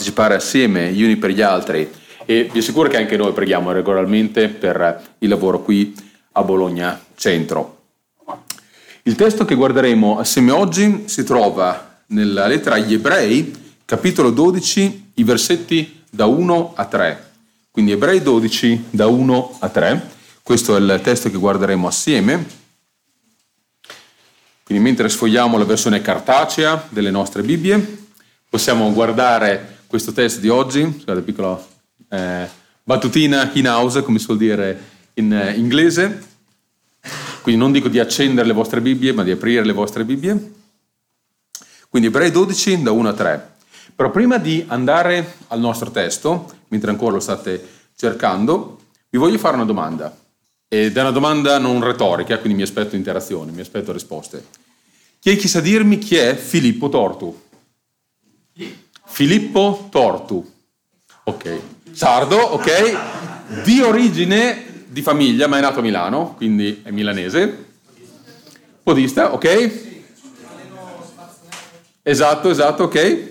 partecipare assieme gli uni per gli altri e vi assicuro che anche noi preghiamo regolarmente per il lavoro qui a Bologna Centro. Il testo che guarderemo assieme oggi si trova nella lettera agli Ebrei, capitolo 12, i versetti da 1 a 3. Quindi Ebrei 12 da 1 a 3. Questo è il testo che guarderemo assieme. Quindi mentre sfogliamo la versione cartacea delle nostre Bibbie, possiamo guardare questo testo di oggi, scusate, piccola eh, battutina in house, come si suol dire in eh, inglese. Quindi non dico di accendere le vostre Bibbie, ma di aprire le vostre Bibbie. Quindi Ebrei 12 da 1 a 3. Però prima di andare al nostro testo, mentre ancora lo state cercando, vi voglio fare una domanda. Ed è una domanda non retorica, quindi mi aspetto interazioni, mi aspetto risposte. Chi è chi sa dirmi chi è Filippo Tortu? Filippo Tortu. Ok. Sardo, ok. Di origine di famiglia, ma è nato a Milano, quindi è milanese. Podista, ok. Esatto, esatto, ok.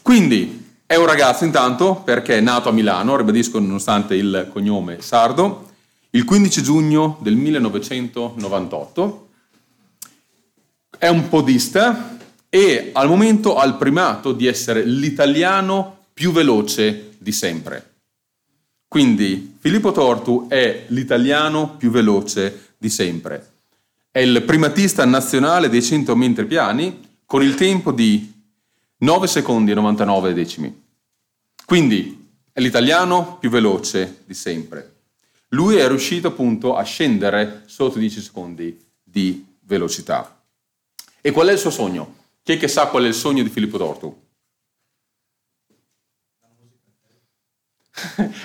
Quindi è un ragazzo intanto perché è nato a Milano, ribadisco nonostante il cognome sardo, il 15 giugno del 1998. È un podista e al momento ha il primato di essere l'italiano più veloce di sempre. Quindi Filippo Tortu è l'italiano più veloce di sempre. È il primatista nazionale dei 100 metri piani con il tempo di 9 secondi e 99 decimi. Quindi è l'italiano più veloce di sempre. Lui è riuscito appunto a scendere sotto i 10 secondi di velocità. E qual è il suo sogno? Chi è che sa qual è il sogno di Filippo Tortu?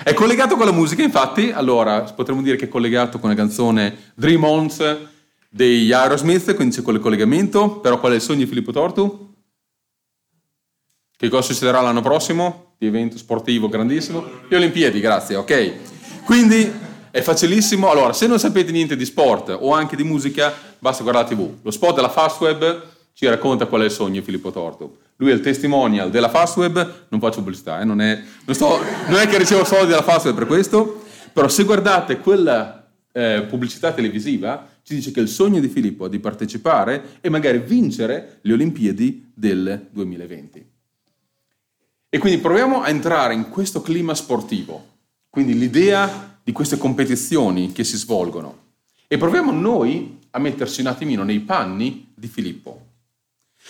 è collegato con la musica, infatti, allora potremmo dire che è collegato con la canzone Dream On degli Aerosmith, quindi c'è quel collegamento, però qual è il sogno di Filippo Tortu? Che cosa succederà l'anno prossimo? Di evento sportivo grandissimo? Le Olimpiadi, grazie, ok. Quindi è facilissimo. Allora, se non sapete niente di sport o anche di musica, basta guardare la TV. Lo spot della Fastweb ci racconta qual è il sogno di Filippo Tortu. Lui è il testimonial della Fastweb, non faccio pubblicità, eh? non, è, non, sto, non, è, che ricevo soldi dalla Fastweb per questo, però se guardate quella eh, pubblicità televisiva, ci dice che il sogno di Filippo è di partecipare e magari vincere le Olimpiadi del 2020. E quindi proviamo a entrare in questo clima sportivo, quindi l'idea di queste competizioni che si svolgono, e proviamo noi a metterci un attimino nei panni di Filippo.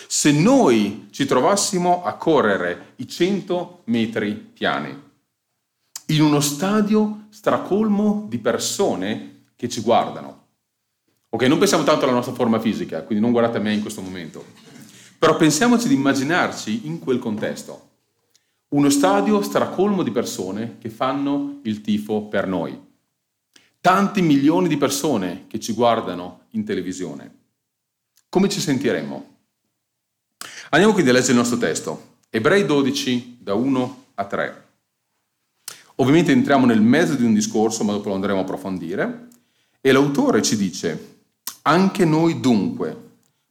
Se noi ci trovassimo a correre i 100 metri piani in uno stadio stracolmo di persone che ci guardano, ok, non pensiamo tanto alla nostra forma fisica, quindi non guardate me in questo momento, però pensiamoci di immaginarci in quel contesto. Uno stadio stracolmo di persone che fanno il tifo per noi. Tanti milioni di persone che ci guardano in televisione. Come ci sentiremmo? Andiamo quindi a leggere il nostro testo. Ebrei 12, da 1 a 3. Ovviamente entriamo nel mezzo di un discorso, ma dopo lo andremo a approfondire. E l'autore ci dice, anche noi dunque,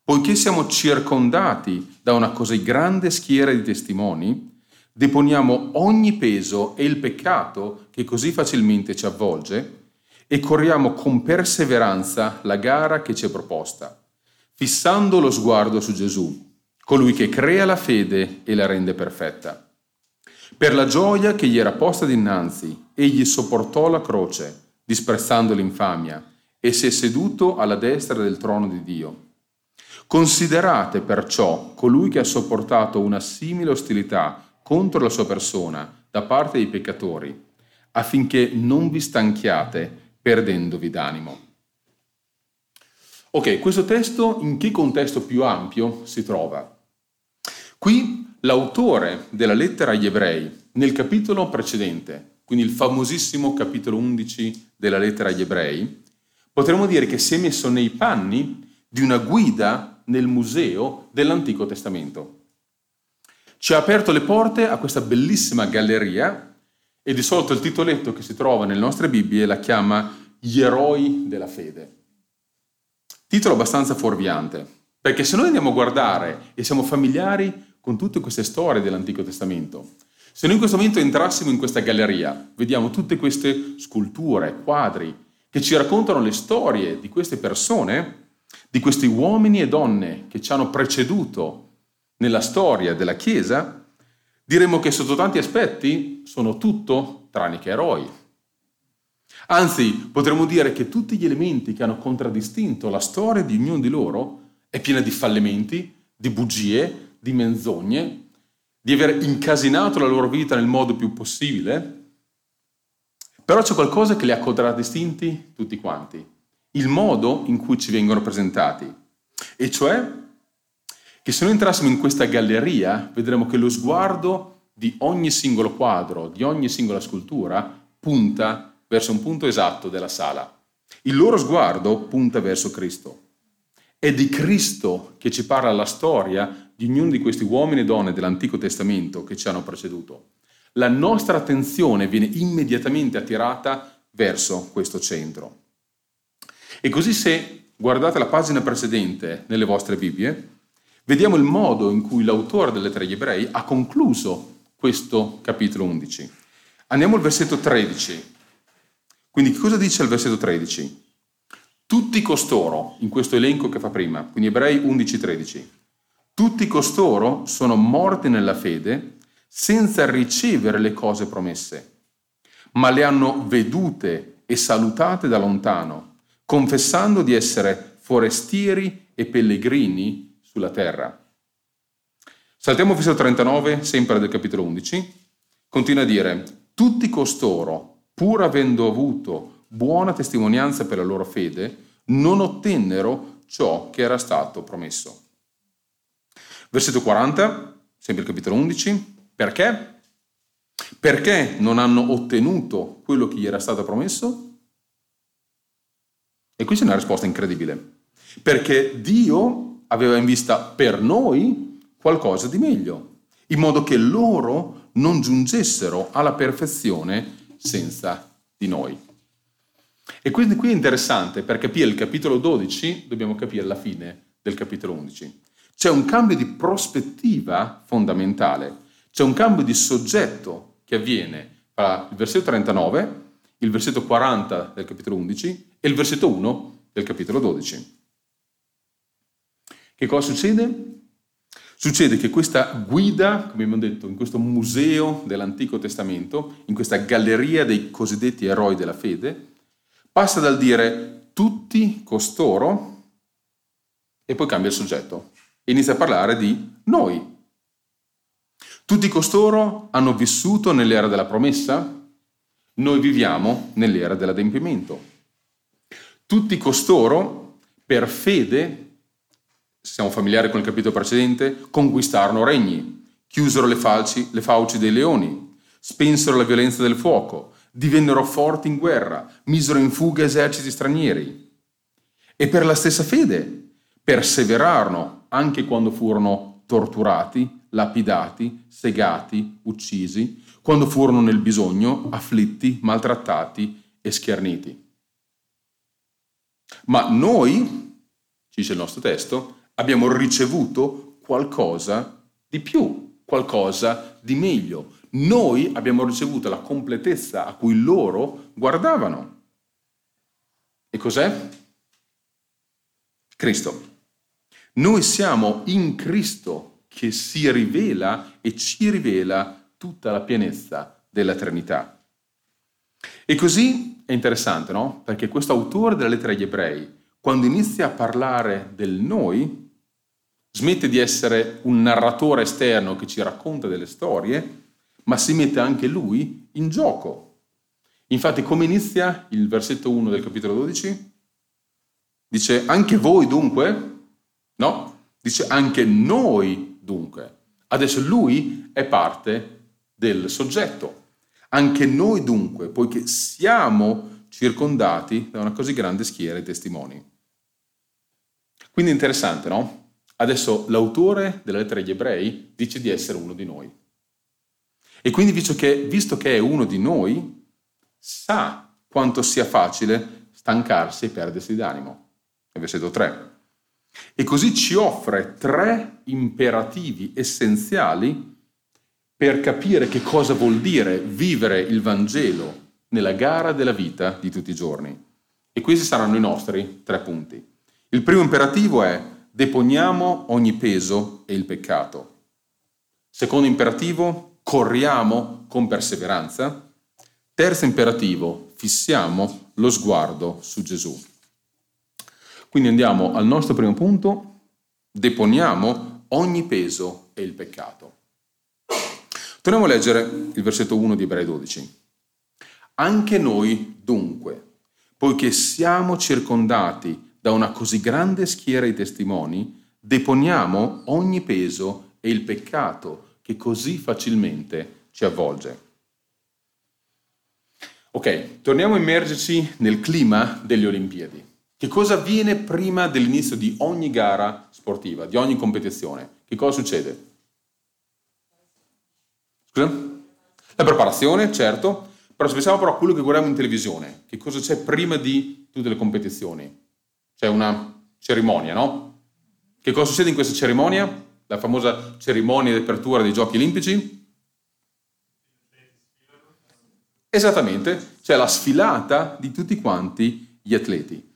poiché siamo circondati da una così grande schiera di testimoni, deponiamo ogni peso e il peccato che così facilmente ci avvolge e corriamo con perseveranza la gara che ci è proposta, fissando lo sguardo su Gesù colui che crea la fede e la rende perfetta. Per la gioia che gli era posta dinanzi, egli sopportò la croce, disprezzando l'infamia, e si è seduto alla destra del trono di Dio. Considerate perciò colui che ha sopportato una simile ostilità contro la sua persona da parte dei peccatori, affinché non vi stanchiate perdendovi d'animo. Ok, questo testo in che contesto più ampio si trova? Qui l'autore della lettera agli ebrei, nel capitolo precedente, quindi il famosissimo capitolo 11 della lettera agli ebrei, potremmo dire che si è messo nei panni di una guida nel museo dell'Antico Testamento. Ci ha aperto le porte a questa bellissima galleria e di solito il titoletto che si trova nelle nostre Bibbie la chiama Gli eroi della fede. Titolo abbastanza fuorviante, perché se noi andiamo a guardare e siamo familiari con tutte queste storie dell'Antico Testamento. Se noi in questo momento entrassimo in questa galleria, vediamo tutte queste sculture, quadri, che ci raccontano le storie di queste persone, di questi uomini e donne che ci hanno preceduto nella storia della Chiesa, diremmo che sotto tanti aspetti sono tutto tranne che eroi. Anzi, potremmo dire che tutti gli elementi che hanno contraddistinto la storia di ognuno di loro è piena di fallimenti, di bugie, di menzogne, di aver incasinato la loro vita nel modo più possibile. Però c'è qualcosa che li ha contraddistinti tutti quanti, il modo in cui ci vengono presentati, e cioè che se noi entrassimo in questa galleria vedremo che lo sguardo di ogni singolo quadro, di ogni singola scultura, punta verso un punto esatto della sala. Il loro sguardo punta verso Cristo. È di Cristo che ci parla la storia di ognuno di questi uomini e donne dell'Antico Testamento che ci hanno preceduto. La nostra attenzione viene immediatamente attirata verso questo centro. E così se guardate la pagina precedente nelle vostre Bibbie, vediamo il modo in cui l'autore delle tre ebrei ha concluso questo capitolo 11. Andiamo al versetto 13. Quindi cosa dice il versetto 13? Tutti costoro, in questo elenco che fa prima, quindi ebrei 11-13, tutti costoro sono morti nella fede senza ricevere le cose promesse, ma le hanno vedute e salutate da lontano, confessando di essere forestieri e pellegrini sulla terra. Saltiamo al versetto 39, sempre del capitolo 11. Continua a dire, tutti costoro, pur avendo avuto buona testimonianza per la loro fede, non ottennero ciò che era stato promesso. Versetto 40, sempre il capitolo 11, perché? Perché non hanno ottenuto quello che gli era stato promesso? E qui c'è una risposta incredibile. Perché Dio aveva in vista per noi qualcosa di meglio, in modo che loro non giungessero alla perfezione senza di noi. E quindi qui è interessante, per capire il capitolo 12 dobbiamo capire la fine del capitolo 11. C'è un cambio di prospettiva fondamentale, c'è un cambio di soggetto che avviene tra il versetto 39, il versetto 40 del capitolo 11 e il versetto 1 del capitolo 12. Che cosa succede? Succede che questa guida, come abbiamo detto, in questo museo dell'Antico Testamento, in questa galleria dei cosiddetti eroi della fede, passa dal dire tutti costoro e poi cambia il soggetto. Inizia a parlare di noi. Tutti costoro hanno vissuto nell'era della promessa, noi viviamo nell'era dell'adempimento. Tutti costoro, per fede, siamo familiari con il capitolo precedente, conquistarono regni, chiusero le, falci, le fauci dei leoni, spensero la violenza del fuoco, divennero forti in guerra, misero in fuga eserciti stranieri. E per la stessa fede perseverarono anche quando furono torturati, lapidati, segati, uccisi, quando furono nel bisogno, afflitti, maltrattati e scherniti. Ma noi, dice il nostro testo, abbiamo ricevuto qualcosa di più, qualcosa di meglio. Noi abbiamo ricevuto la completezza a cui loro guardavano. E cos'è? Cristo. Noi siamo in Cristo che si rivela e ci rivela tutta la pienezza della Trinità. E così è interessante, no? Perché questo autore della lettera agli ebrei, quando inizia a parlare del noi, smette di essere un narratore esterno che ci racconta delle storie, ma si mette anche lui in gioco. Infatti, come inizia il versetto 1 del capitolo 12? Dice, anche voi dunque? No, dice anche noi dunque. Adesso lui è parte del soggetto. Anche noi dunque, poiché siamo circondati da una così grande schiera di testimoni. Quindi interessante, no? Adesso l'autore della lettera agli ebrei dice di essere uno di noi. E quindi visto che, visto che è uno di noi, sa quanto sia facile stancarsi e perdersi d'animo. È versetto 3. E così ci offre tre imperativi essenziali per capire che cosa vuol dire vivere il Vangelo nella gara della vita di tutti i giorni. E questi saranno i nostri tre punti. Il primo imperativo è deponiamo ogni peso e il peccato. Secondo imperativo, corriamo con perseveranza. Terzo imperativo, fissiamo lo sguardo su Gesù. Quindi andiamo al nostro primo punto, deponiamo ogni peso e il peccato. Torniamo a leggere il versetto 1 di Ebrei 12. Anche noi, dunque, poiché siamo circondati da una così grande schiera di testimoni, deponiamo ogni peso e il peccato che così facilmente ci avvolge. Ok, torniamo a immergerci nel clima delle Olimpiadi. Che cosa avviene prima dell'inizio di ogni gara sportiva, di ogni competizione? Che cosa succede? Scusa? La preparazione, certo, però se pensiamo però a quello che guardiamo in televisione, che cosa c'è prima di tutte le competizioni? C'è una cerimonia, no? Che cosa succede in questa cerimonia? La famosa cerimonia di apertura dei giochi olimpici? Esattamente, c'è la sfilata di tutti quanti gli atleti.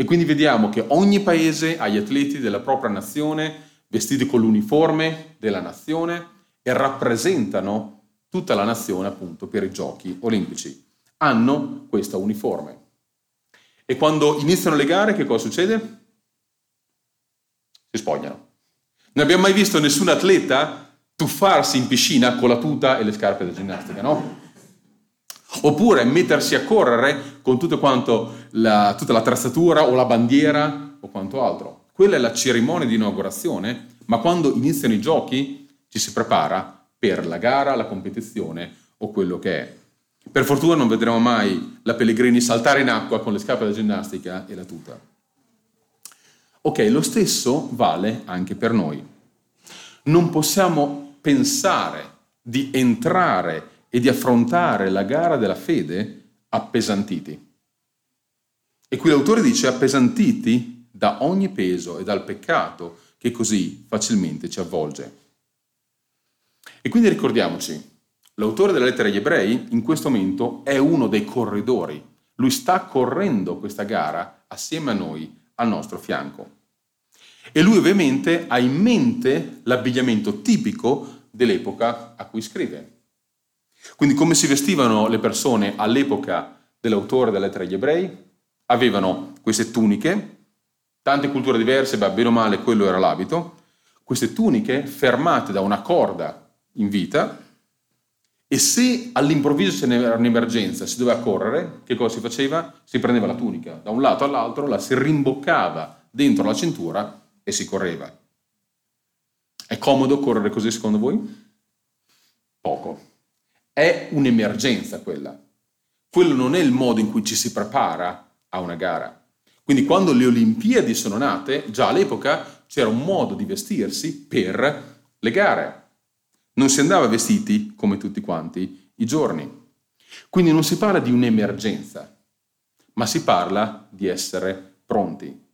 E quindi vediamo che ogni paese ha gli atleti della propria nazione vestiti con l'uniforme della nazione e rappresentano tutta la nazione appunto per i giochi olimpici. Hanno questa uniforme. E quando iniziano le gare che cosa succede? Si spogliano. Non abbiamo mai visto nessun atleta tuffarsi in piscina con la tuta e le scarpe da ginnastica, no? Oppure mettersi a correre con tutto quanto la, tutta l'attrezzatura o la bandiera o quanto altro. Quella è la cerimonia di inaugurazione, ma quando iniziano i giochi ci si prepara per la gara, la competizione o quello che è. Per fortuna non vedremo mai la Pellegrini saltare in acqua con le scarpe da ginnastica e la tuta. Ok, lo stesso vale anche per noi. Non possiamo pensare di entrare e di affrontare la gara della fede appesantiti. E qui l'autore dice appesantiti da ogni peso e dal peccato che così facilmente ci avvolge. E quindi ricordiamoci, l'autore della lettera agli ebrei in questo momento è uno dei corridori. Lui sta correndo questa gara assieme a noi, al nostro fianco. E lui ovviamente ha in mente l'abbigliamento tipico dell'epoca a cui scrive. Quindi come si vestivano le persone all'epoca dell'autore della lettera agli ebrei? Avevano queste tuniche, tante culture diverse, beh, bene o male quello era l'abito, queste tuniche fermate da una corda in vita e se all'improvviso ce n'era un'emergenza, si doveva correre, che cosa si faceva? Si prendeva la tunica da un lato all'altro, la si rimboccava dentro la cintura e si correva. È comodo correre così secondo voi? Poco. È un'emergenza quella. Quello non è il modo in cui ci si prepara a una gara. Quindi quando le Olimpiadi sono nate, già all'epoca c'era un modo di vestirsi per le gare non si andava vestiti come tutti quanti i giorni. Quindi non si parla di un'emergenza, ma si parla di essere pronti.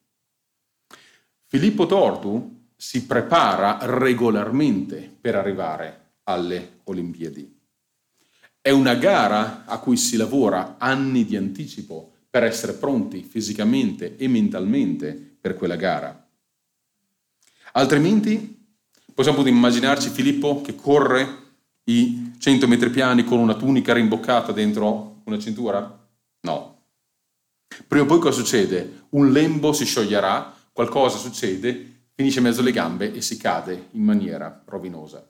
Filippo Tortu si prepara regolarmente per arrivare alle Olimpiadi. È una gara a cui si lavora anni di anticipo per essere pronti fisicamente e mentalmente per quella gara. Altrimenti Possiamo immaginarci Filippo che corre i 100 metri piani con una tunica rimboccata dentro una cintura? No. Prima o poi cosa succede? Un lembo si scioglierà, qualcosa succede, finisce in mezzo alle gambe e si cade in maniera rovinosa.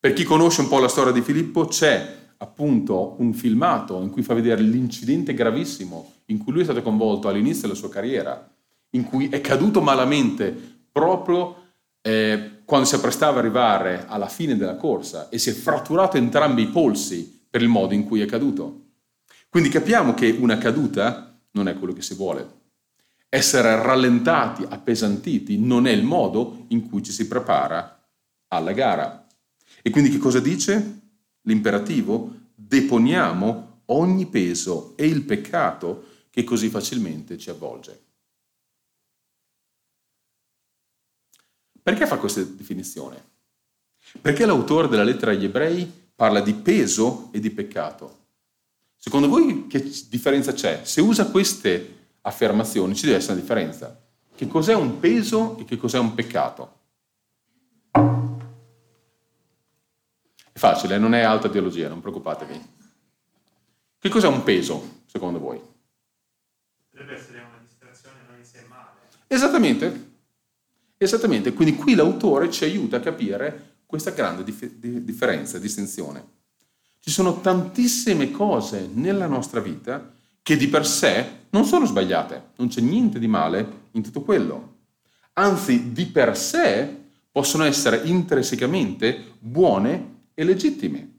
Per chi conosce un po' la storia di Filippo, c'è appunto un filmato in cui fa vedere l'incidente gravissimo in cui lui è stato coinvolto all'inizio della sua carriera, in cui è caduto malamente proprio eh, quando si apprestava ad arrivare alla fine della corsa e si è fratturato entrambi i polsi per il modo in cui è caduto. Quindi capiamo che una caduta non è quello che si vuole. Essere rallentati, appesantiti, non è il modo in cui ci si prepara alla gara. E quindi che cosa dice? L'imperativo? Deponiamo ogni peso e il peccato che così facilmente ci avvolge. Perché fa questa definizione? Perché l'autore della lettera agli ebrei parla di peso e di peccato? Secondo voi che differenza c'è? Se usa queste affermazioni ci deve essere una differenza. Che cos'è un peso e che cos'è un peccato? Facile, non è alta teologia, non preoccupatevi. Che cos'è un peso, secondo voi? Potrebbe essere una distrazione non in sé male. Esattamente. Esattamente. Quindi qui l'autore ci aiuta a capire questa grande dif- differenza, distinzione. Ci sono tantissime cose nella nostra vita che di per sé non sono sbagliate, non c'è niente di male in tutto quello. Anzi, di per sé possono essere intrinsecamente buone e legittime.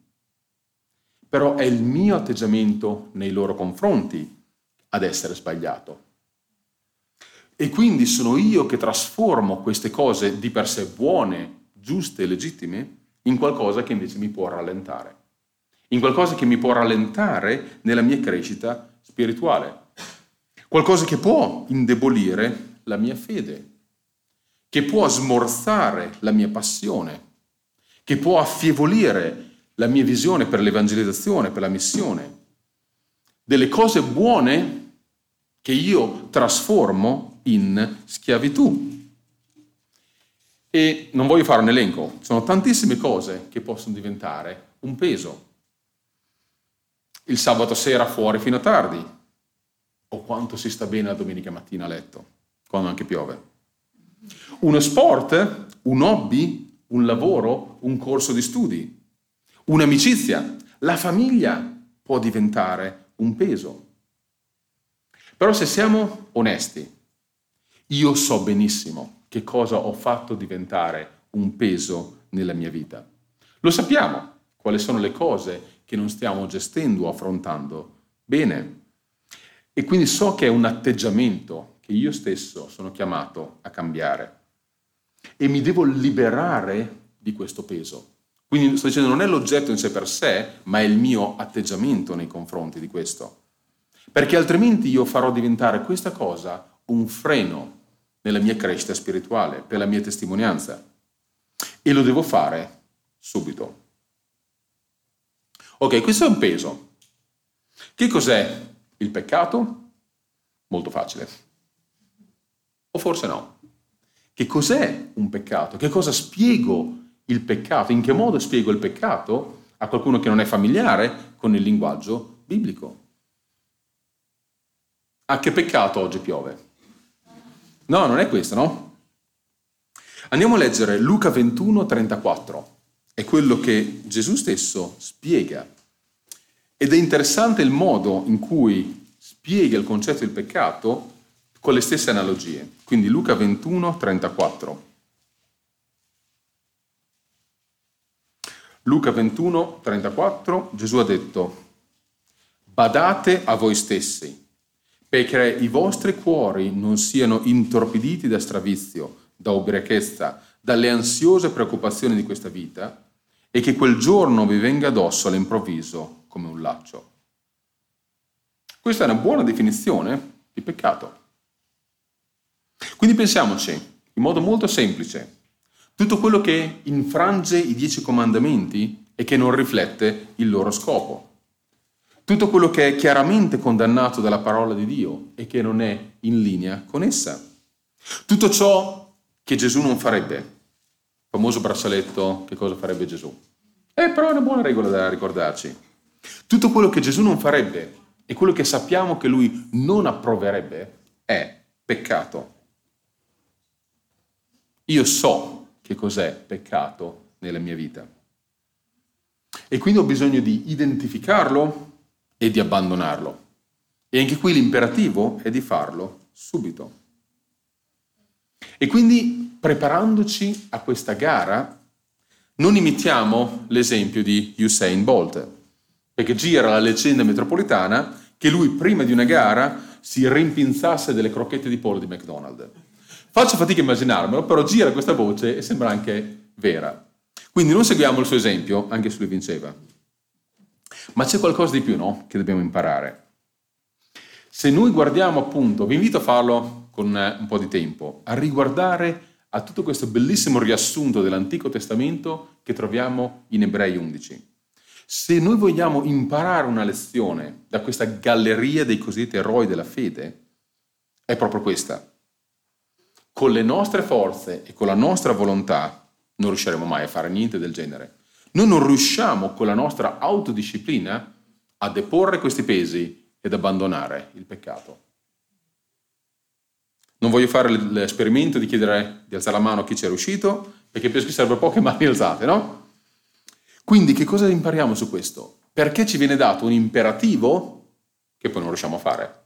Però è il mio atteggiamento nei loro confronti ad essere sbagliato. E quindi sono io che trasformo queste cose di per sé buone, giuste e legittime in qualcosa che invece mi può rallentare. In qualcosa che mi può rallentare nella mia crescita spirituale. Qualcosa che può indebolire la mia fede, che può smorzare la mia passione, che può affievolire la mia visione per l'evangelizzazione, per la missione. Delle cose buone che io trasformo in schiavitù. E non voglio fare un elenco, sono tantissime cose che possono diventare un peso. Il sabato sera fuori fino a tardi, o quanto si sta bene la domenica mattina a letto, quando anche piove. Uno sport, un hobby, un lavoro, un corso di studi, un'amicizia, la famiglia può diventare un peso. Però se siamo onesti, io so benissimo che cosa ho fatto diventare un peso nella mia vita. Lo sappiamo quali sono le cose che non stiamo gestendo o affrontando bene. E quindi so che è un atteggiamento che io stesso sono chiamato a cambiare e mi devo liberare di questo peso. Quindi sto dicendo non è l'oggetto in sé per sé, ma è il mio atteggiamento nei confronti di questo. Perché altrimenti io farò diventare questa cosa un freno nella mia crescita spirituale, per la mia testimonianza. E lo devo fare subito. Ok, questo è un peso. Che cos'è il peccato? Molto facile. O forse no. Che cos'è un peccato? Che cosa spiego il peccato? In che modo spiego il peccato a qualcuno che non è familiare con il linguaggio biblico? A che peccato oggi piove? No, non è questo, no? Andiamo a leggere Luca 21, 34. È quello che Gesù stesso spiega. Ed è interessante il modo in cui spiega il concetto del peccato con le stesse analogie. Quindi Luca 21, 34. Luca 21, 34, Gesù ha detto, badate a voi stessi, perché i vostri cuori non siano intorpiditi da stravizio, da ubriachezza, dalle ansiose preoccupazioni di questa vita, e che quel giorno vi venga addosso all'improvviso come un laccio. Questa è una buona definizione di peccato. Quindi pensiamoci, in modo molto semplice, tutto quello che infrange i dieci comandamenti e che non riflette il loro scopo. Tutto quello che è chiaramente condannato dalla parola di Dio e che non è in linea con essa. Tutto ciò che Gesù non farebbe. Il famoso braccialetto, che cosa farebbe Gesù? Eh, però è una buona regola da ricordarci. Tutto quello che Gesù non farebbe e quello che sappiamo che lui non approverebbe è peccato. Io so che cos'è peccato nella mia vita. E quindi ho bisogno di identificarlo e di abbandonarlo. E anche qui l'imperativo è di farlo subito. E quindi preparandoci a questa gara, non imitiamo l'esempio di Usain Bolt, perché gira la leggenda metropolitana che lui prima di una gara si rimpinzasse delle crocchette di pollo di McDonald's. Faccio fatica a immaginarmelo, però gira questa voce e sembra anche vera. Quindi non seguiamo il suo esempio, anche se lui vinceva. Ma c'è qualcosa di più, no? Che dobbiamo imparare. Se noi guardiamo appunto, vi invito a farlo con eh, un po' di tempo, a riguardare a tutto questo bellissimo riassunto dell'Antico Testamento che troviamo in Ebrei 11. Se noi vogliamo imparare una lezione da questa galleria dei cosiddetti eroi della fede, è proprio questa. Con le nostre forze e con la nostra volontà non riusciremo mai a fare niente del genere. Noi non riusciamo con la nostra autodisciplina a deporre questi pesi ed abbandonare il peccato. Non voglio fare l'esperimento di chiedere di alzare la mano a chi ci è riuscito, perché penso che serve poche mani alzate, no? Quindi che cosa impariamo su questo? Perché ci viene dato un imperativo che poi non riusciamo a fare.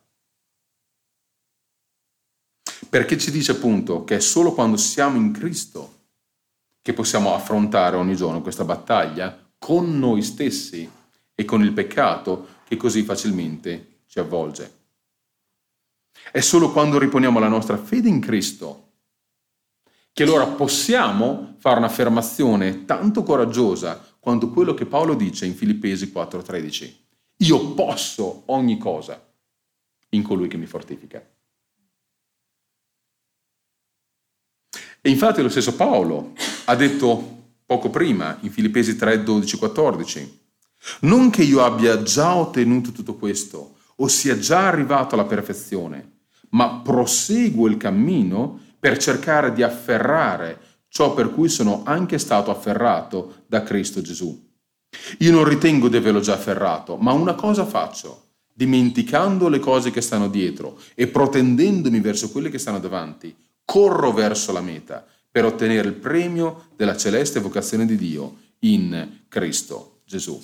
Perché ci dice appunto che è solo quando siamo in Cristo che possiamo affrontare ogni giorno questa battaglia con noi stessi e con il peccato che così facilmente ci avvolge. È solo quando riponiamo la nostra fede in Cristo che allora possiamo fare un'affermazione tanto coraggiosa quanto quello che Paolo dice in Filippesi 4:13. Io posso ogni cosa in colui che mi fortifica. E infatti lo stesso Paolo ha detto poco prima in Filippesi 3, 12, 14, non che io abbia già ottenuto tutto questo o sia già arrivato alla perfezione, ma proseguo il cammino per cercare di afferrare ciò per cui sono anche stato afferrato da Cristo Gesù. Io non ritengo di averlo già afferrato, ma una cosa faccio, dimenticando le cose che stanno dietro e protendendomi verso quelle che stanno davanti, corro verso la meta per ottenere il premio della celeste vocazione di Dio in Cristo Gesù.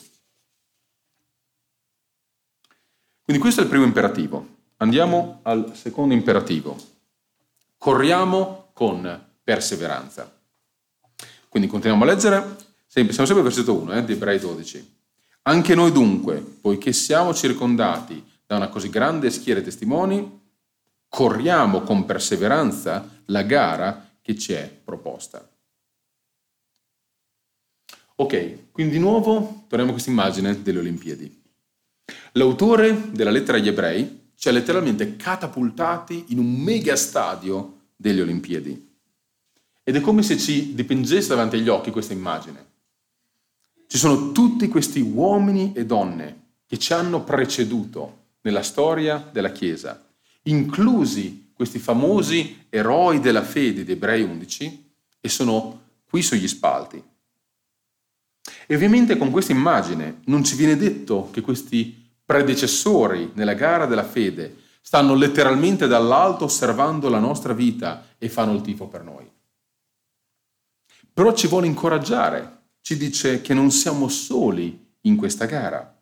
Quindi questo è il primo imperativo. Andiamo al secondo imperativo. Corriamo con perseveranza. Quindi continuiamo a leggere, siamo sempre al versetto 1 eh, di Ebrei 12. Anche noi dunque, poiché siamo circondati da una così grande schiera di testimoni, corriamo con perseveranza la gara che ci è proposta. Ok, quindi di nuovo torniamo a questa immagine delle Olimpiadi. L'autore della lettera agli ebrei ci ha letteralmente catapultati in un mega stadio delle Olimpiadi. Ed è come se ci dipingesse davanti agli occhi questa immagine. Ci sono tutti questi uomini e donne che ci hanno preceduto nella storia della Chiesa, inclusi questi famosi eroi della fede di Ebrei 11, e sono qui sugli spalti. E ovviamente con questa immagine non ci viene detto che questi predecessori nella gara della fede stanno letteralmente dall'alto osservando la nostra vita e fanno il tifo per noi. Però ci vuole incoraggiare, ci dice che non siamo soli in questa gara.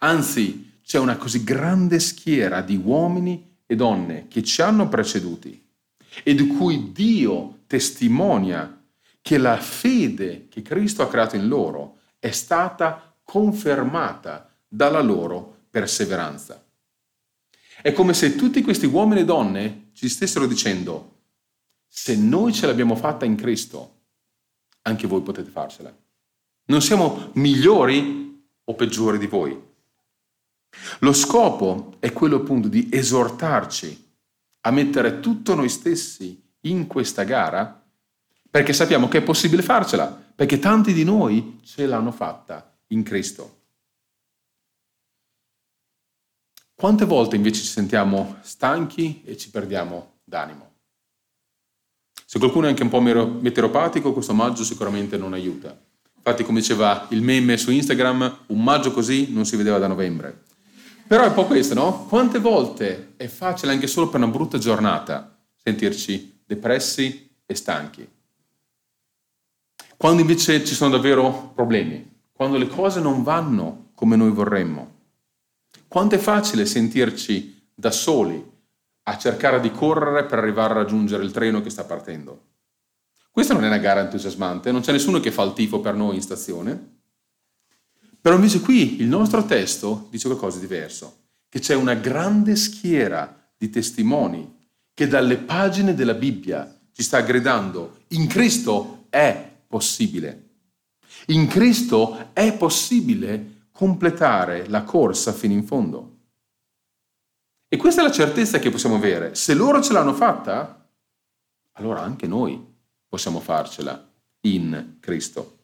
Anzi, c'è una così grande schiera di uomini e donne che ci hanno preceduti e di cui Dio testimonia che la fede che Cristo ha creato in loro è stata confermata dalla loro perseveranza. È come se tutti questi uomini e donne ci stessero dicendo, se noi ce l'abbiamo fatta in Cristo, anche voi potete farcela. Non siamo migliori o peggiori di voi. Lo scopo è quello appunto di esortarci a mettere tutto noi stessi in questa gara perché sappiamo che è possibile farcela, perché tanti di noi ce l'hanno fatta in Cristo. Quante volte invece ci sentiamo stanchi e ci perdiamo d'animo? Se qualcuno è anche un po' meteoropatico, questo maggio sicuramente non aiuta. Infatti, come diceva il meme su Instagram, un maggio così non si vedeva da novembre. Però è un po' questo, no? Quante volte è facile anche solo per una brutta giornata sentirci depressi e stanchi? Quando invece ci sono davvero problemi, quando le cose non vanno come noi vorremmo, quanto è facile sentirci da soli a cercare di correre per arrivare a raggiungere il treno che sta partendo. Questa non è una gara entusiasmante, non c'è nessuno che fa il tifo per noi in stazione. Però invece qui il nostro testo dice qualcosa di diverso, che c'è una grande schiera di testimoni che dalle pagine della Bibbia ci sta gridando, in Cristo è possibile. In Cristo è possibile completare la corsa fino in fondo. E questa è la certezza che possiamo avere. Se loro ce l'hanno fatta, allora anche noi possiamo farcela in Cristo.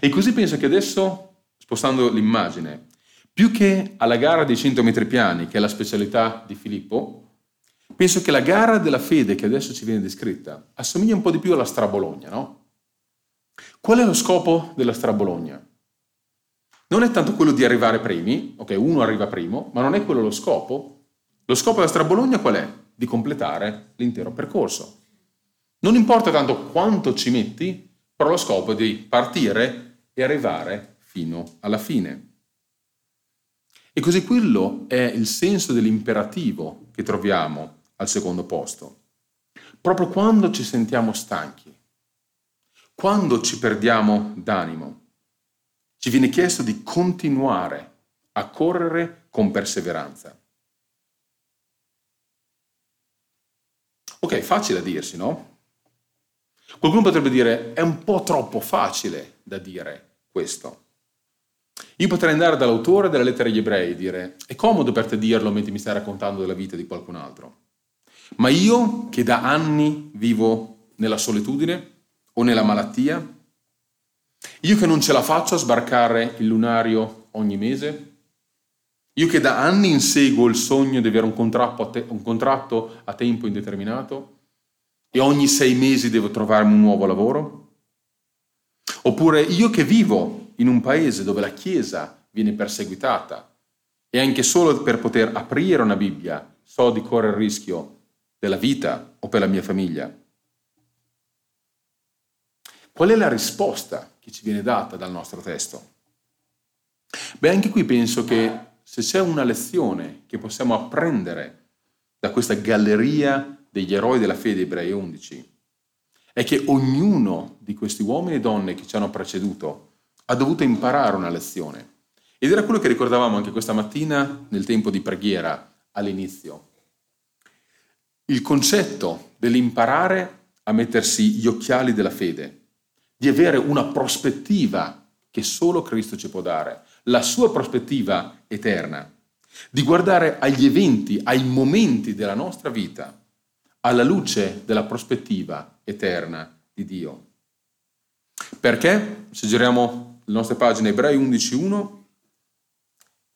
E così penso che adesso, spostando l'immagine, più che alla gara dei 100 metri piani, che è la specialità di Filippo, penso che la gara della fede che adesso ci viene descritta assomiglia un po' di più alla Strabologna, no? Qual è lo scopo della Strabologna? Non è tanto quello di arrivare primi, ok, uno arriva primo, ma non è quello lo scopo. Lo scopo della Strabologna qual è? Di completare l'intero percorso. Non importa tanto quanto ci metti, però lo scopo è di partire e arrivare fino alla fine. E così quello è il senso dell'imperativo che troviamo al secondo posto. Proprio quando ci sentiamo stanchi, quando ci perdiamo d'animo, ci viene chiesto di continuare a correre con perseveranza. Ok, facile a dirsi, no? Qualcuno potrebbe dire è un po' troppo facile da dire questo. Io potrei andare dall'autore della lettera agli ebrei e dire è comodo per te dirlo mentre mi stai raccontando della vita di qualcun altro. Ma io che da anni vivo nella solitudine o nella malattia, io che non ce la faccio a sbarcare il lunario ogni mese, io che da anni inseguo il sogno di avere un contratto a, te- un contratto a tempo indeterminato e ogni sei mesi devo trovarmi un nuovo lavoro? Oppure io che vivo in un paese dove la Chiesa viene perseguitata e anche solo per poter aprire una Bibbia so di correre il rischio della vita o per la mia famiglia? Qual è la risposta che ci viene data dal nostro testo? Beh, anche qui penso che se c'è una lezione che possiamo apprendere da questa galleria degli eroi della fede ebrei 11 è che ognuno di questi uomini e donne che ci hanno preceduto ha dovuto imparare una lezione. Ed era quello che ricordavamo anche questa mattina nel tempo di preghiera all'inizio. Il concetto dell'imparare a mettersi gli occhiali della fede, di avere una prospettiva che solo Cristo ci può dare, la sua prospettiva eterna, di guardare agli eventi, ai momenti della nostra vita alla luce della prospettiva eterna di Dio. Perché, se giriamo le nostre pagine Ebrei 11.1,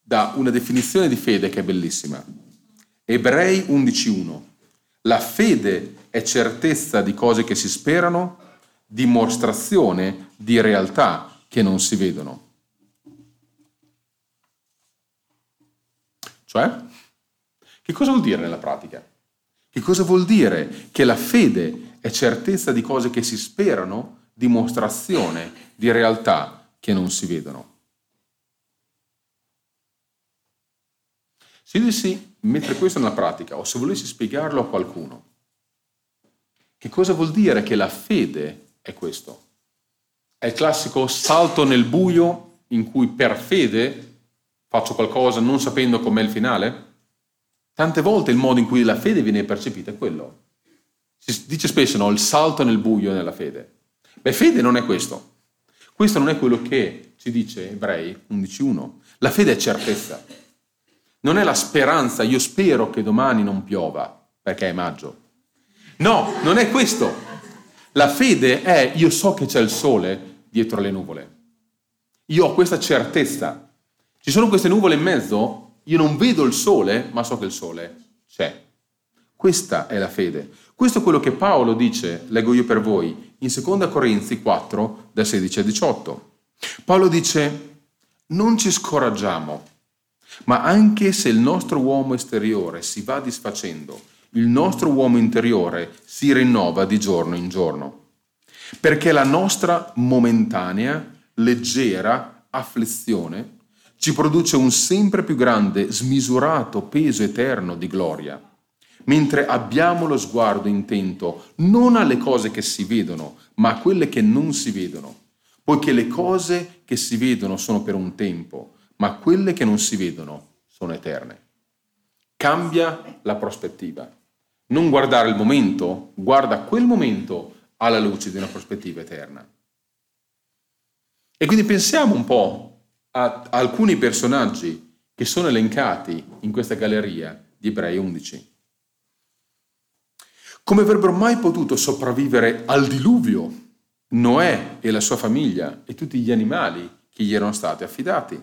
dà una definizione di fede che è bellissima. Ebrei 11.1. La fede è certezza di cose che si sperano, dimostrazione di realtà che non si vedono. Cioè, che cosa vuol dire nella pratica? Che cosa vuol dire? Che la fede è certezza di cose che si sperano, dimostrazione di realtà che non si vedono. Se io dovessi mettere questo nella pratica o se volessi spiegarlo a qualcuno, che cosa vuol dire che la fede è questo? È il classico salto nel buio in cui per fede faccio qualcosa non sapendo com'è il finale? Tante volte il modo in cui la fede viene percepita è quello. Si dice spesso no, il salto nel buio nella fede. Beh, fede non è questo. Questo non è quello che ci dice Ebrei 11.1. La fede è certezza. Non è la speranza, io spero che domani non piova, perché è maggio. No, non è questo. La fede è io so che c'è il sole dietro le nuvole. Io ho questa certezza. Ci sono queste nuvole in mezzo, io non vedo il sole, ma so che il sole c'è. Questa è la fede. Questo è quello che Paolo dice, leggo io per voi, in 2 Corinzi 4, da 16 a 18. Paolo dice, non ci scoraggiamo, ma anche se il nostro uomo esteriore si va disfacendo, il nostro uomo interiore si rinnova di giorno in giorno. Perché la nostra momentanea, leggera afflizione ci produce un sempre più grande, smisurato peso eterno di gloria, mentre abbiamo lo sguardo intento non alle cose che si vedono, ma a quelle che non si vedono, poiché le cose che si vedono sono per un tempo, ma quelle che non si vedono sono eterne. Cambia la prospettiva. Non guardare il momento, guarda quel momento alla luce di una prospettiva eterna. E quindi pensiamo un po' a alcuni personaggi che sono elencati in questa galleria di Ebrei 11. Come avrebbero mai potuto sopravvivere al diluvio Noè e la sua famiglia e tutti gli animali che gli erano stati affidati?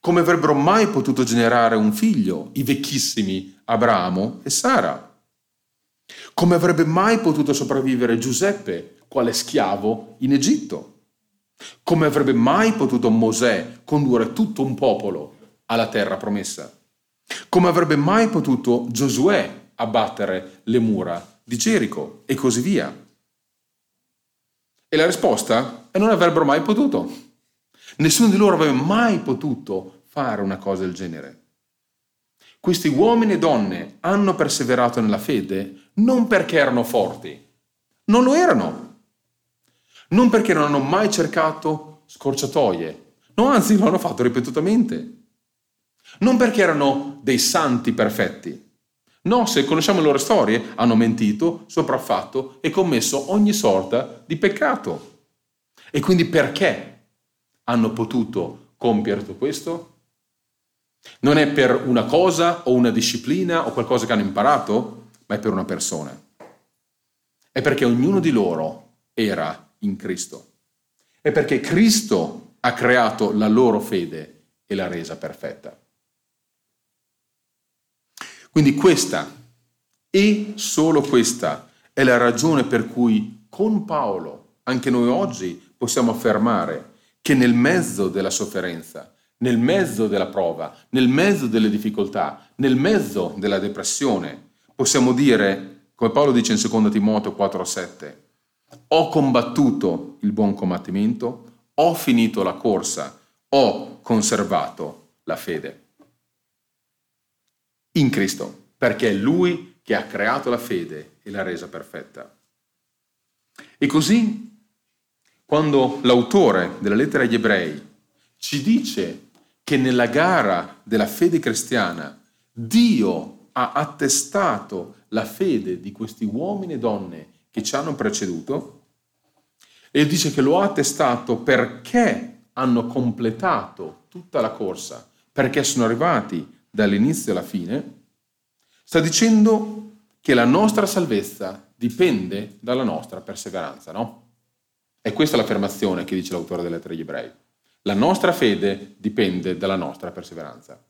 Come avrebbero mai potuto generare un figlio i vecchissimi Abramo e Sara? Come avrebbe mai potuto sopravvivere Giuseppe, quale schiavo in Egitto? Come avrebbe mai potuto Mosè condurre tutto un popolo alla terra promessa? Come avrebbe mai potuto Giosuè abbattere le mura di Gerico e così via? E la risposta è non avrebbero mai potuto. Nessuno di loro avrebbe mai potuto fare una cosa del genere. Questi uomini e donne hanno perseverato nella fede non perché erano forti, non lo erano. Non perché non hanno mai cercato scorciatoie, no, anzi lo hanno fatto ripetutamente. Non perché erano dei santi perfetti. No, se conosciamo le loro storie, hanno mentito, sopraffatto e commesso ogni sorta di peccato. E quindi perché hanno potuto compiere tutto questo? Non è per una cosa o una disciplina o qualcosa che hanno imparato, ma è per una persona. È perché ognuno di loro era in Cristo. È perché Cristo ha creato la loro fede e l'ha resa perfetta. Quindi questa e solo questa è la ragione per cui con Paolo, anche noi oggi, possiamo affermare che nel mezzo della sofferenza, nel mezzo della prova, nel mezzo delle difficoltà, nel mezzo della depressione, possiamo dire, come Paolo dice in 2 Timoteo 4:7, ho combattuto il buon combattimento, ho finito la corsa, ho conservato la fede in Cristo, perché è Lui che ha creato la fede e l'ha resa perfetta. E così, quando l'autore della lettera agli ebrei ci dice che nella gara della fede cristiana Dio ha attestato la fede di questi uomini e donne che ci hanno preceduto, e dice che lo ha attestato perché hanno completato tutta la corsa, perché sono arrivati dall'inizio alla fine, sta dicendo che la nostra salvezza dipende dalla nostra perseveranza, no? E questa è l'affermazione che dice l'autore delle lettere agli ebrei. La nostra fede dipende dalla nostra perseveranza.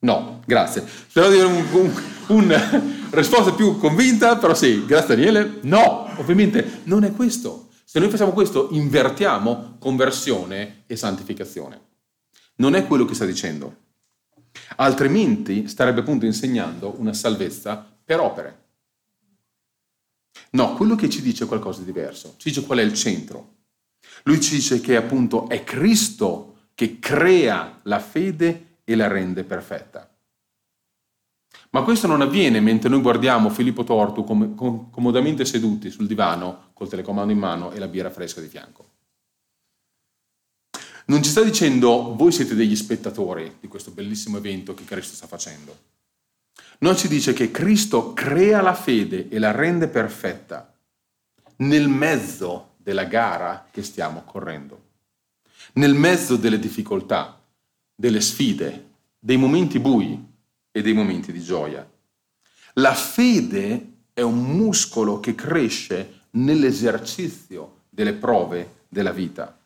No, grazie. Spero di avere una un risposta più convinta, però sì, grazie Daniele. No, ovviamente non è questo. Se noi facciamo questo, invertiamo conversione e santificazione. Non è quello che sta dicendo. Altrimenti starebbe appunto insegnando una salvezza per opere. No, quello che ci dice è qualcosa di diverso. Ci dice qual è il centro. Lui ci dice che appunto è Cristo che crea la fede e la rende perfetta. Ma questo non avviene mentre noi guardiamo Filippo Tortu com- com- comodamente seduti sul divano col telecomando in mano e la birra fresca di fianco. Non ci sta dicendo voi siete degli spettatori di questo bellissimo evento che Cristo sta facendo. Non ci dice che Cristo crea la fede e la rende perfetta nel mezzo della gara che stiamo correndo, nel mezzo delle difficoltà, delle sfide, dei momenti bui e dei momenti di gioia. La fede è un muscolo che cresce nell'esercizio delle prove della vita.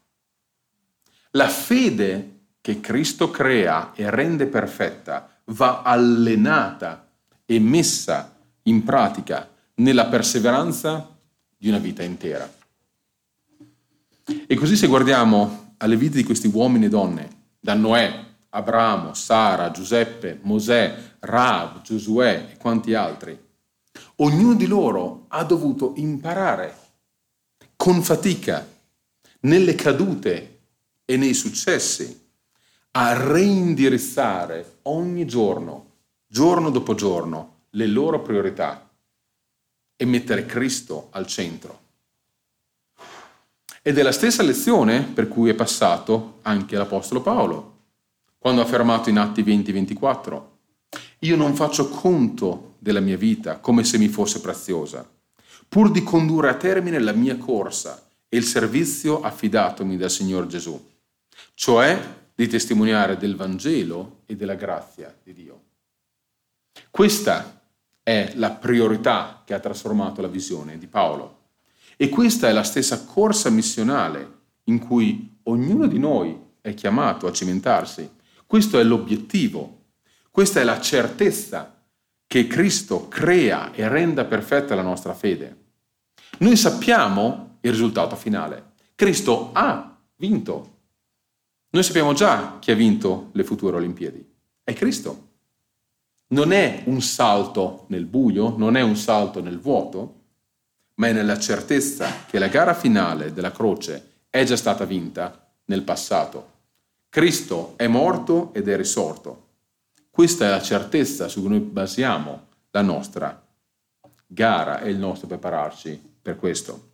La fede che Cristo crea e rende perfetta va allenata e messa in pratica nella perseveranza di una vita intera. E così se guardiamo alle vite di questi uomini e donne, da Noè, Abramo, Sara, Giuseppe, Mosè, Raab, Giosuè e quanti altri, ognuno di loro ha dovuto imparare con fatica, nelle cadute e nei successi a reindirizzare ogni giorno, giorno dopo giorno, le loro priorità e mettere Cristo al centro. Ed è la stessa lezione per cui è passato anche l'Apostolo Paolo, quando ha affermato in Atti 20-24, io non faccio conto della mia vita come se mi fosse preziosa, pur di condurre a termine la mia corsa e il servizio affidatomi dal Signore Gesù cioè di testimoniare del Vangelo e della grazia di Dio. Questa è la priorità che ha trasformato la visione di Paolo. E questa è la stessa corsa missionale in cui ognuno di noi è chiamato a cimentarsi. Questo è l'obiettivo, questa è la certezza che Cristo crea e renda perfetta la nostra fede. Noi sappiamo il risultato finale. Cristo ha vinto. Noi sappiamo già chi ha vinto le future Olimpiadi. È Cristo. Non è un salto nel buio, non è un salto nel vuoto, ma è nella certezza che la gara finale della croce è già stata vinta nel passato. Cristo è morto ed è risorto. Questa è la certezza su cui noi basiamo la nostra gara e il nostro prepararci per questo.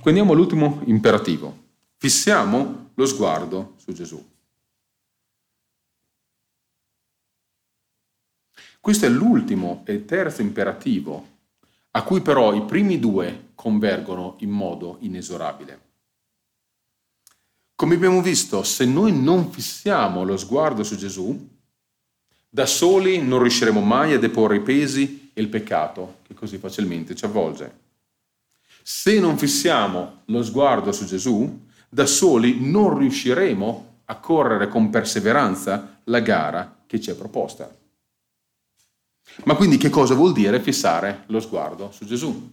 Quindi andiamo all'ultimo imperativo. Fissiamo lo sguardo su Gesù. Questo è l'ultimo e terzo imperativo, a cui però i primi due convergono in modo inesorabile. Come abbiamo visto, se noi non fissiamo lo sguardo su Gesù, da soli non riusciremo mai a deporre i pesi e il peccato che così facilmente ci avvolge. Se non fissiamo lo sguardo su Gesù, da soli non riusciremo a correre con perseveranza la gara che ci è proposta. Ma quindi che cosa vuol dire fissare lo sguardo su Gesù?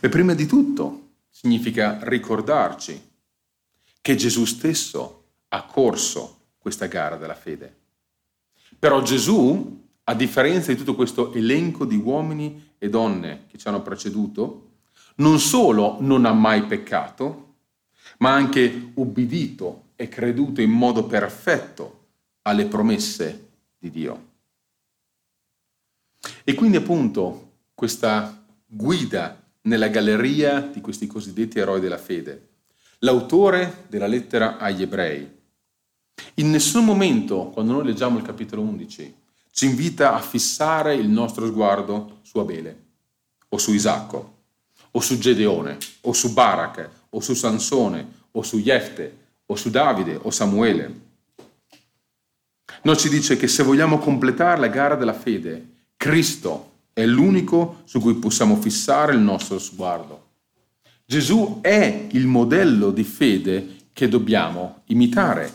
Beh, prima di tutto significa ricordarci che Gesù stesso ha corso questa gara della fede. Però Gesù, a differenza di tutto questo elenco di uomini e donne che ci hanno preceduto, non solo non ha mai peccato, ma ha anche ubbidito e creduto in modo perfetto alle promesse di Dio. E quindi appunto questa guida nella galleria di questi cosiddetti eroi della fede l'autore della lettera agli ebrei. In nessun momento, quando noi leggiamo il capitolo 11, ci invita a fissare il nostro sguardo su Abele, o su Isacco, o su Gedeone, o su Barak, o su Sansone, o su Jefte, o su Davide, o Samuele. No, ci dice che se vogliamo completare la gara della fede, Cristo è l'unico su cui possiamo fissare il nostro sguardo. Gesù è il modello di fede che dobbiamo imitare.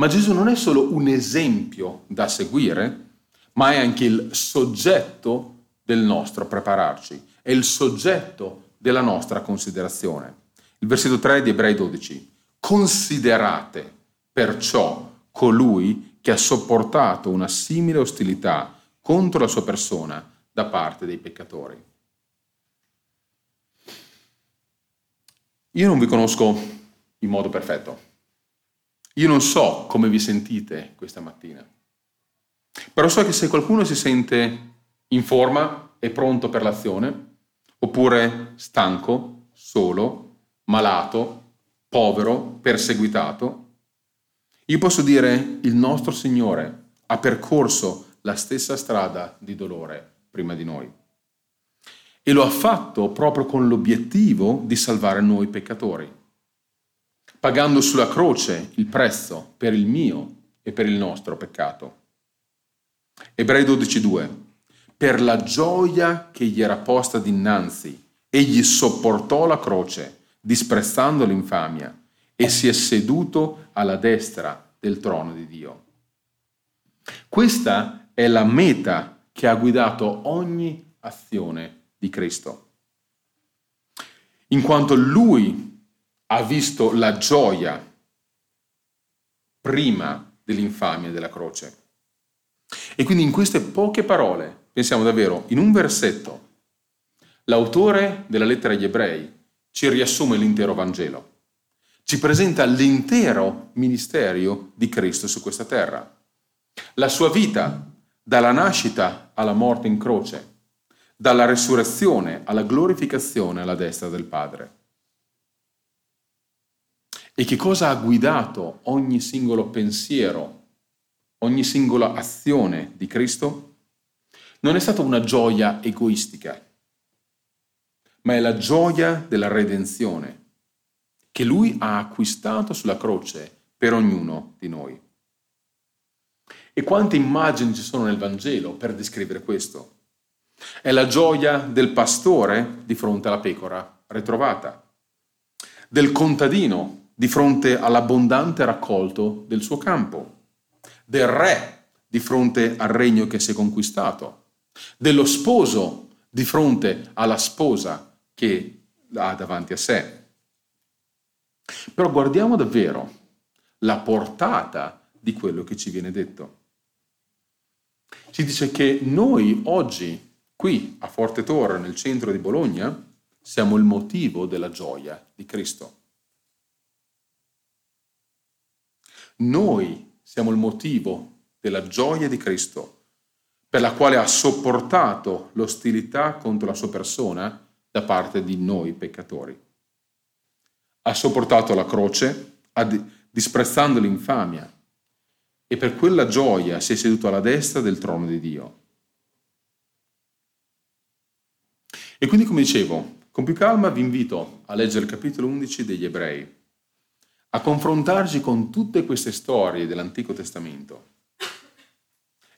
Ma Gesù non è solo un esempio da seguire, ma è anche il soggetto del nostro prepararci, è il soggetto della nostra considerazione. Il versetto 3 di Ebrei 12. Considerate perciò colui che ha sopportato una simile ostilità contro la sua persona da parte dei peccatori. Io non vi conosco in modo perfetto. Io non so come vi sentite questa mattina. Però so che se qualcuno si sente in forma e pronto per l'azione, oppure stanco, solo, malato, povero, perseguitato, io posso dire il nostro Signore ha percorso la stessa strada di dolore prima di noi e lo ha fatto proprio con l'obiettivo di salvare noi peccatori, pagando sulla croce il prezzo per il mio e per il nostro peccato. Ebrei 12.2 Per la gioia che gli era posta dinanzi, egli sopportò la croce, disprezzando l'infamia, e si è seduto alla destra del trono di Dio. Questa è la meta che ha guidato ogni azione di Cristo. In quanto lui ha visto la gioia prima dell'infamia della croce. E quindi in queste poche parole, pensiamo davvero, in un versetto, l'autore della lettera agli ebrei ci riassume l'intero Vangelo, ci presenta l'intero ministero di Cristo su questa terra, la sua vita dalla nascita alla morte in croce, dalla resurrezione alla glorificazione alla destra del Padre. E che cosa ha guidato ogni singolo pensiero, ogni singola azione di Cristo? Non è stata una gioia egoistica, ma è la gioia della redenzione che lui ha acquistato sulla croce per ognuno di noi. E quante immagini ci sono nel Vangelo per descrivere questo? È la gioia del pastore di fronte alla pecora ritrovata, del contadino di fronte all'abbondante raccolto del suo campo, del re di fronte al regno che si è conquistato, dello sposo di fronte alla sposa che ha davanti a sé. Però guardiamo davvero la portata di quello che ci viene detto. Ci dice che noi oggi, qui a Forte Torre, nel centro di Bologna, siamo il motivo della gioia di Cristo. Noi siamo il motivo della gioia di Cristo, per la quale ha sopportato l'ostilità contro la sua persona da parte di noi peccatori. Ha sopportato la croce, disprezzando l'infamia, e per quella gioia si è seduto alla destra del trono di Dio. E quindi, come dicevo, con più calma vi invito a leggere il capitolo 11 degli Ebrei, a confrontarci con tutte queste storie dell'Antico Testamento.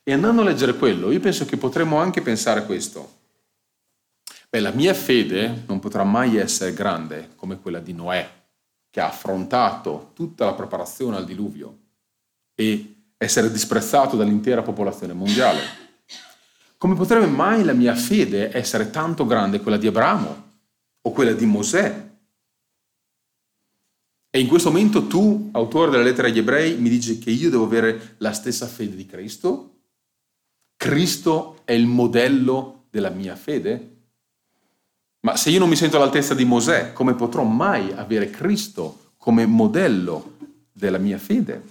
E andando a leggere quello, io penso che potremmo anche pensare questo. Beh, la mia fede non potrà mai essere grande come quella di Noè, che ha affrontato tutta la preparazione al diluvio e essere disprezzato dall'intera popolazione mondiale. Come potrebbe mai la mia fede essere tanto grande quella di Abramo o quella di Mosè? E in questo momento tu, autore della lettera agli ebrei, mi dici che io devo avere la stessa fede di Cristo? Cristo è il modello della mia fede? Ma se io non mi sento all'altezza di Mosè, come potrò mai avere Cristo come modello della mia fede?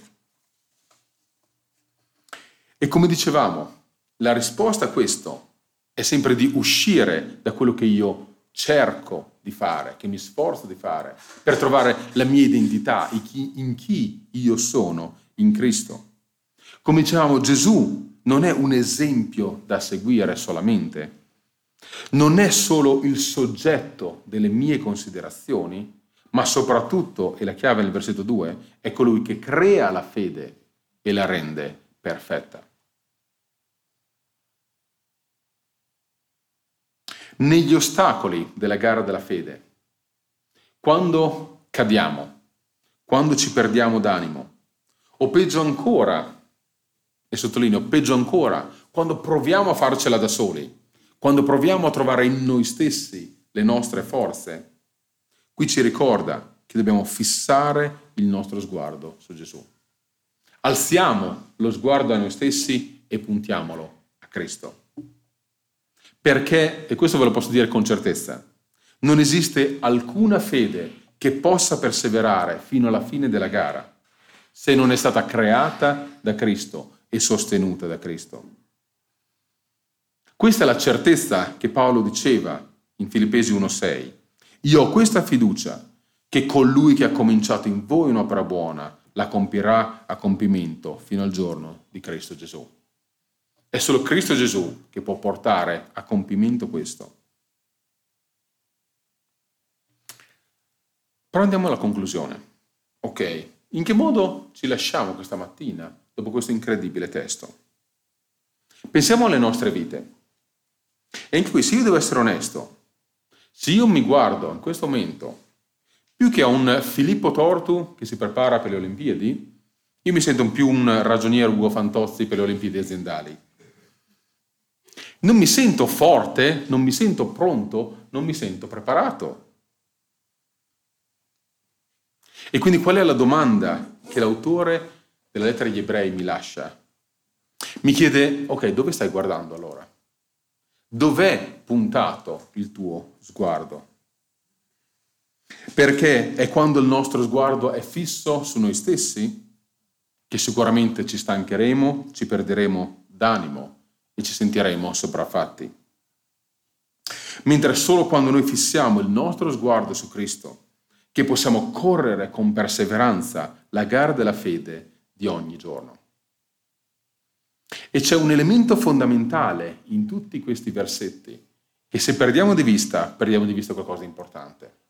E come dicevamo, la risposta a questo è sempre di uscire da quello che io cerco di fare, che mi sforzo di fare, per trovare la mia identità, in chi io sono in Cristo. Come dicevamo, Gesù non è un esempio da seguire solamente, non è solo il soggetto delle mie considerazioni, ma soprattutto, e la chiave nel versetto 2, è colui che crea la fede e la rende perfetta. Negli ostacoli della gara della fede. Quando cadiamo, quando ci perdiamo d'animo, o peggio ancora, e sottolineo, peggio ancora, quando proviamo a farcela da soli, quando proviamo a trovare in noi stessi le nostre forze, qui ci ricorda che dobbiamo fissare il nostro sguardo su Gesù. Alziamo lo sguardo a noi stessi e puntiamolo a Cristo. Perché, e questo ve lo posso dire con certezza, non esiste alcuna fede che possa perseverare fino alla fine della gara se non è stata creata da Cristo e sostenuta da Cristo. Questa è la certezza che Paolo diceva in Filippesi 1.6. Io ho questa fiducia che colui che ha cominciato in voi un'opera buona la compirà a compimento fino al giorno di Cristo Gesù. È solo Cristo Gesù che può portare a compimento questo. Però andiamo alla conclusione. Ok, in che modo ci lasciamo questa mattina dopo questo incredibile testo? Pensiamo alle nostre vite. E in cui se io devo essere onesto, se io mi guardo in questo momento più che a un Filippo Tortu che si prepara per le Olimpiadi, io mi sento più un ragioniere Ugo Fantozzi per le Olimpiadi aziendali non mi sento forte, non mi sento pronto, non mi sento preparato. E quindi qual è la domanda che l'autore della lettera agli ebrei mi lascia? Mi chiede, ok, dove stai guardando allora? Dov'è puntato il tuo sguardo? Perché è quando il nostro sguardo è fisso su noi stessi che sicuramente ci stancheremo, ci perderemo d'animo, e ci sentiremo sopraffatti. Mentre solo quando noi fissiamo il nostro sguardo su Cristo, che possiamo correre con perseveranza la gara della fede di ogni giorno. E c'è un elemento fondamentale in tutti questi versetti, che se perdiamo di vista, perdiamo di vista qualcosa di importante.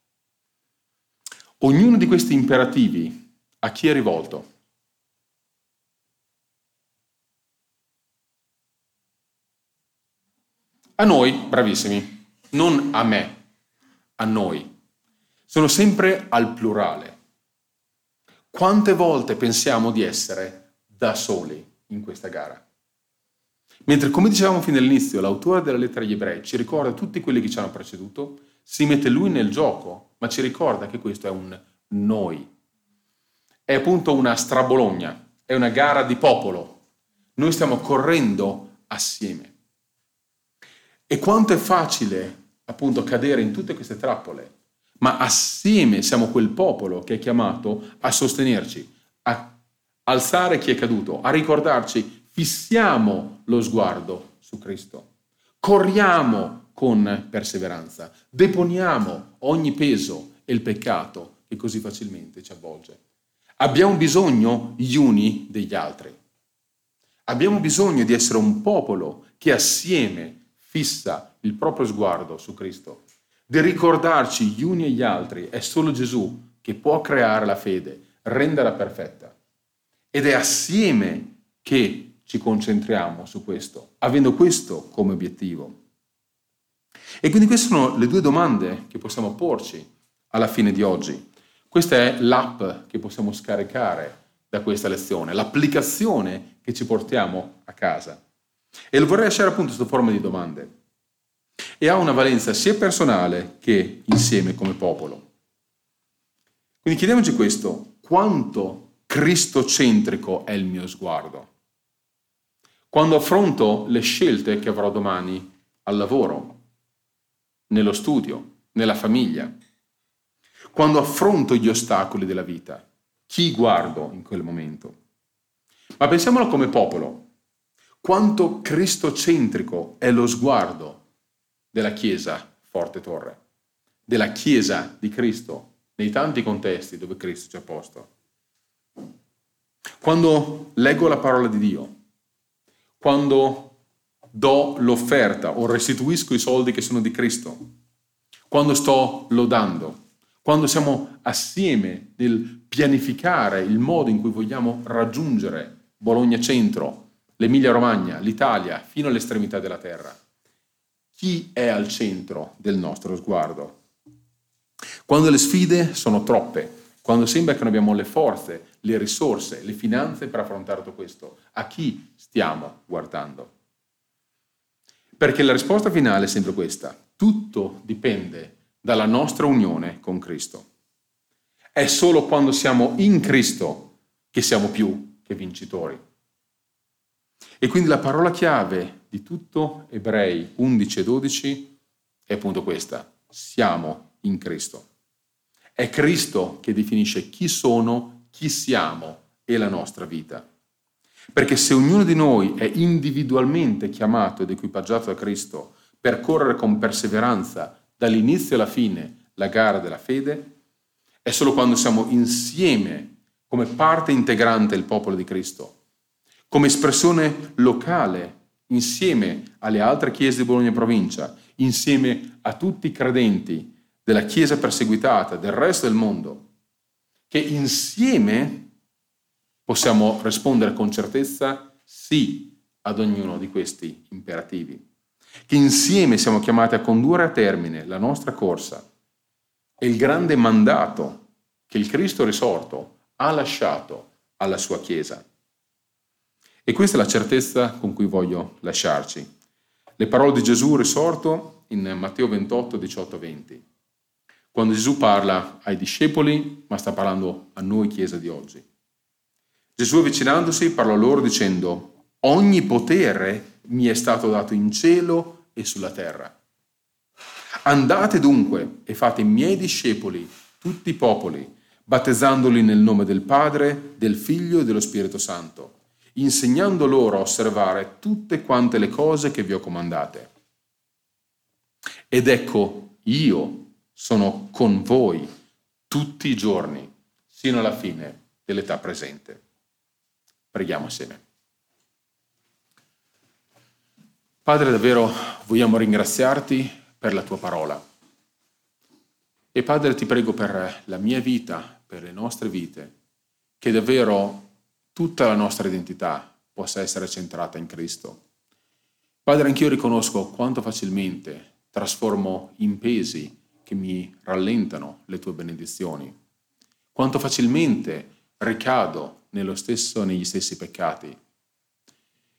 Ognuno di questi imperativi a chi è rivolto? A noi, bravissimi, non a me, a noi. Sono sempre al plurale. Quante volte pensiamo di essere da soli in questa gara? Mentre, come dicevamo fin dall'inizio, l'autore della lettera agli ebrei ci ricorda tutti quelli che ci hanno preceduto, si mette lui nel gioco, ma ci ricorda che questo è un noi. È appunto una strabologna, è una gara di popolo. Noi stiamo correndo assieme. E quanto è facile appunto cadere in tutte queste trappole, ma assieme siamo quel popolo che è chiamato a sostenerci, a alzare chi è caduto, a ricordarci fissiamo lo sguardo su Cristo, corriamo con perseveranza, deponiamo ogni peso e il peccato che così facilmente ci avvolge. Abbiamo bisogno gli uni degli altri. Abbiamo bisogno di essere un popolo che assieme fissa il proprio sguardo su Cristo, di ricordarci gli uni e gli altri. È solo Gesù che può creare la fede, renderla perfetta. Ed è assieme che ci concentriamo su questo, avendo questo come obiettivo. E quindi queste sono le due domande che possiamo porci alla fine di oggi. Questa è l'app che possiamo scaricare da questa lezione, l'applicazione che ci portiamo a casa. E lo vorrei lasciare appunto sotto forma di domande. E ha una valenza sia personale che insieme come popolo. Quindi chiediamoci questo, quanto cristocentrico è il mio sguardo? Quando affronto le scelte che avrò domani al lavoro, nello studio, nella famiglia, quando affronto gli ostacoli della vita, chi guardo in quel momento? Ma pensiamolo come popolo. Quanto cristocentrico è lo sguardo della Chiesa Forte Torre, della Chiesa di Cristo, nei tanti contesti dove Cristo ci ha posto. Quando leggo la parola di Dio, quando do l'offerta o restituisco i soldi che sono di Cristo, quando sto lodando, quando siamo assieme nel pianificare il modo in cui vogliamo raggiungere Bologna Centro, l'Emilia Romagna, l'Italia, fino all'estremità della terra. Chi è al centro del nostro sguardo? Quando le sfide sono troppe, quando sembra che non abbiamo le forze, le risorse, le finanze per affrontare tutto questo, a chi stiamo guardando? Perché la risposta finale è sempre questa. Tutto dipende dalla nostra unione con Cristo. È solo quando siamo in Cristo che siamo più che vincitori. E quindi la parola chiave di tutto Ebrei 11 e 12 è appunto questa. Siamo in Cristo. È Cristo che definisce chi sono, chi siamo e la nostra vita. Perché se ognuno di noi è individualmente chiamato ed equipaggiato da Cristo per correre con perseveranza dall'inizio alla fine la gara della fede, è solo quando siamo insieme come parte integrante del popolo di Cristo, come espressione locale, insieme alle altre chiese di Bologna provincia, insieme a tutti i credenti della Chiesa perseguitata, del resto del mondo, che insieme possiamo rispondere con certezza sì ad ognuno di questi imperativi, che insieme siamo chiamati a condurre a termine la nostra corsa e il grande mandato che il Cristo risorto ha lasciato alla sua Chiesa. E questa è la certezza con cui voglio lasciarci. Le parole di Gesù risorto in Matteo 28, 18, 20 quando Gesù parla ai discepoli, ma sta parlando a noi Chiesa di oggi. Gesù avvicinandosi parlò loro dicendo, ogni potere mi è stato dato in cielo e sulla terra. Andate dunque e fate miei discepoli, tutti i popoli, battezzandoli nel nome del Padre, del Figlio e dello Spirito Santo, insegnando loro a osservare tutte quante le cose che vi ho comandate. Ed ecco, io sono con voi tutti i giorni, sino alla fine dell'età presente. Preghiamo assieme. Padre, davvero vogliamo ringraziarti per la tua parola. E Padre, ti prego per la mia vita, per le nostre vite, che davvero tutta la nostra identità possa essere centrata in Cristo. Padre, anch'io riconosco quanto facilmente trasformo in pesi che mi rallentano le tue benedizioni, quanto facilmente ricado stesso, negli stessi peccati,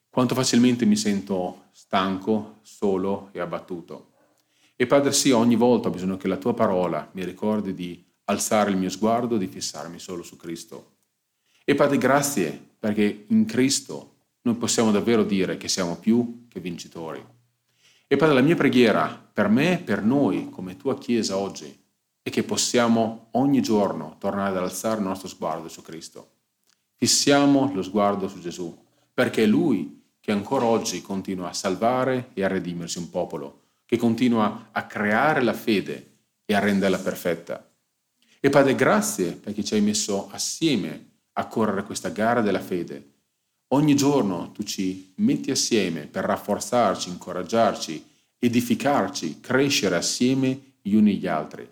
quanto facilmente mi sento stanco, solo e abbattuto. E Padre, sì, ogni volta ho bisogno che la tua parola mi ricordi di alzare il mio sguardo, di fissarmi solo su Cristo. E Padre, grazie perché in Cristo noi possiamo davvero dire che siamo più che vincitori. E Padre, la mia preghiera per me per noi, come tua Chiesa oggi, è che possiamo ogni giorno tornare ad alzare il nostro sguardo su Cristo. Fissiamo lo sguardo su Gesù, perché è Lui che ancora oggi continua a salvare e a redimersi un popolo, che continua a creare la fede e a renderla perfetta. E Padre, grazie perché ci hai messo assieme a correre questa gara della fede Ogni giorno tu ci metti assieme per rafforzarci, incoraggiarci, edificarci, crescere assieme gli uni agli altri.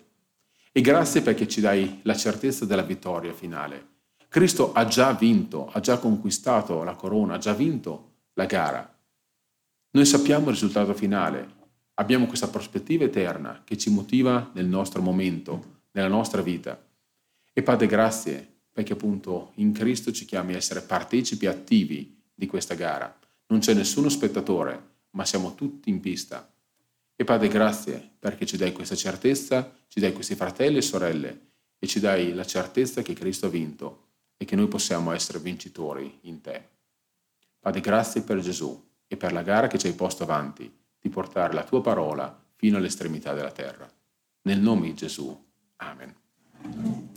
E grazie perché ci dai la certezza della vittoria finale. Cristo ha già vinto, ha già conquistato la corona, ha già vinto la gara. Noi sappiamo il risultato finale, abbiamo questa prospettiva eterna che ci motiva nel nostro momento, nella nostra vita. E Padre, grazie perché appunto in Cristo ci chiami a essere partecipi attivi di questa gara. Non c'è nessuno spettatore, ma siamo tutti in pista. E Padre, grazie perché ci dai questa certezza, ci dai questi fratelli e sorelle e ci dai la certezza che Cristo ha vinto e che noi possiamo essere vincitori in te. Padre, grazie per Gesù e per la gara che ci hai posto avanti di portare la tua parola fino all'estremità della terra. Nel nome di Gesù. Amen.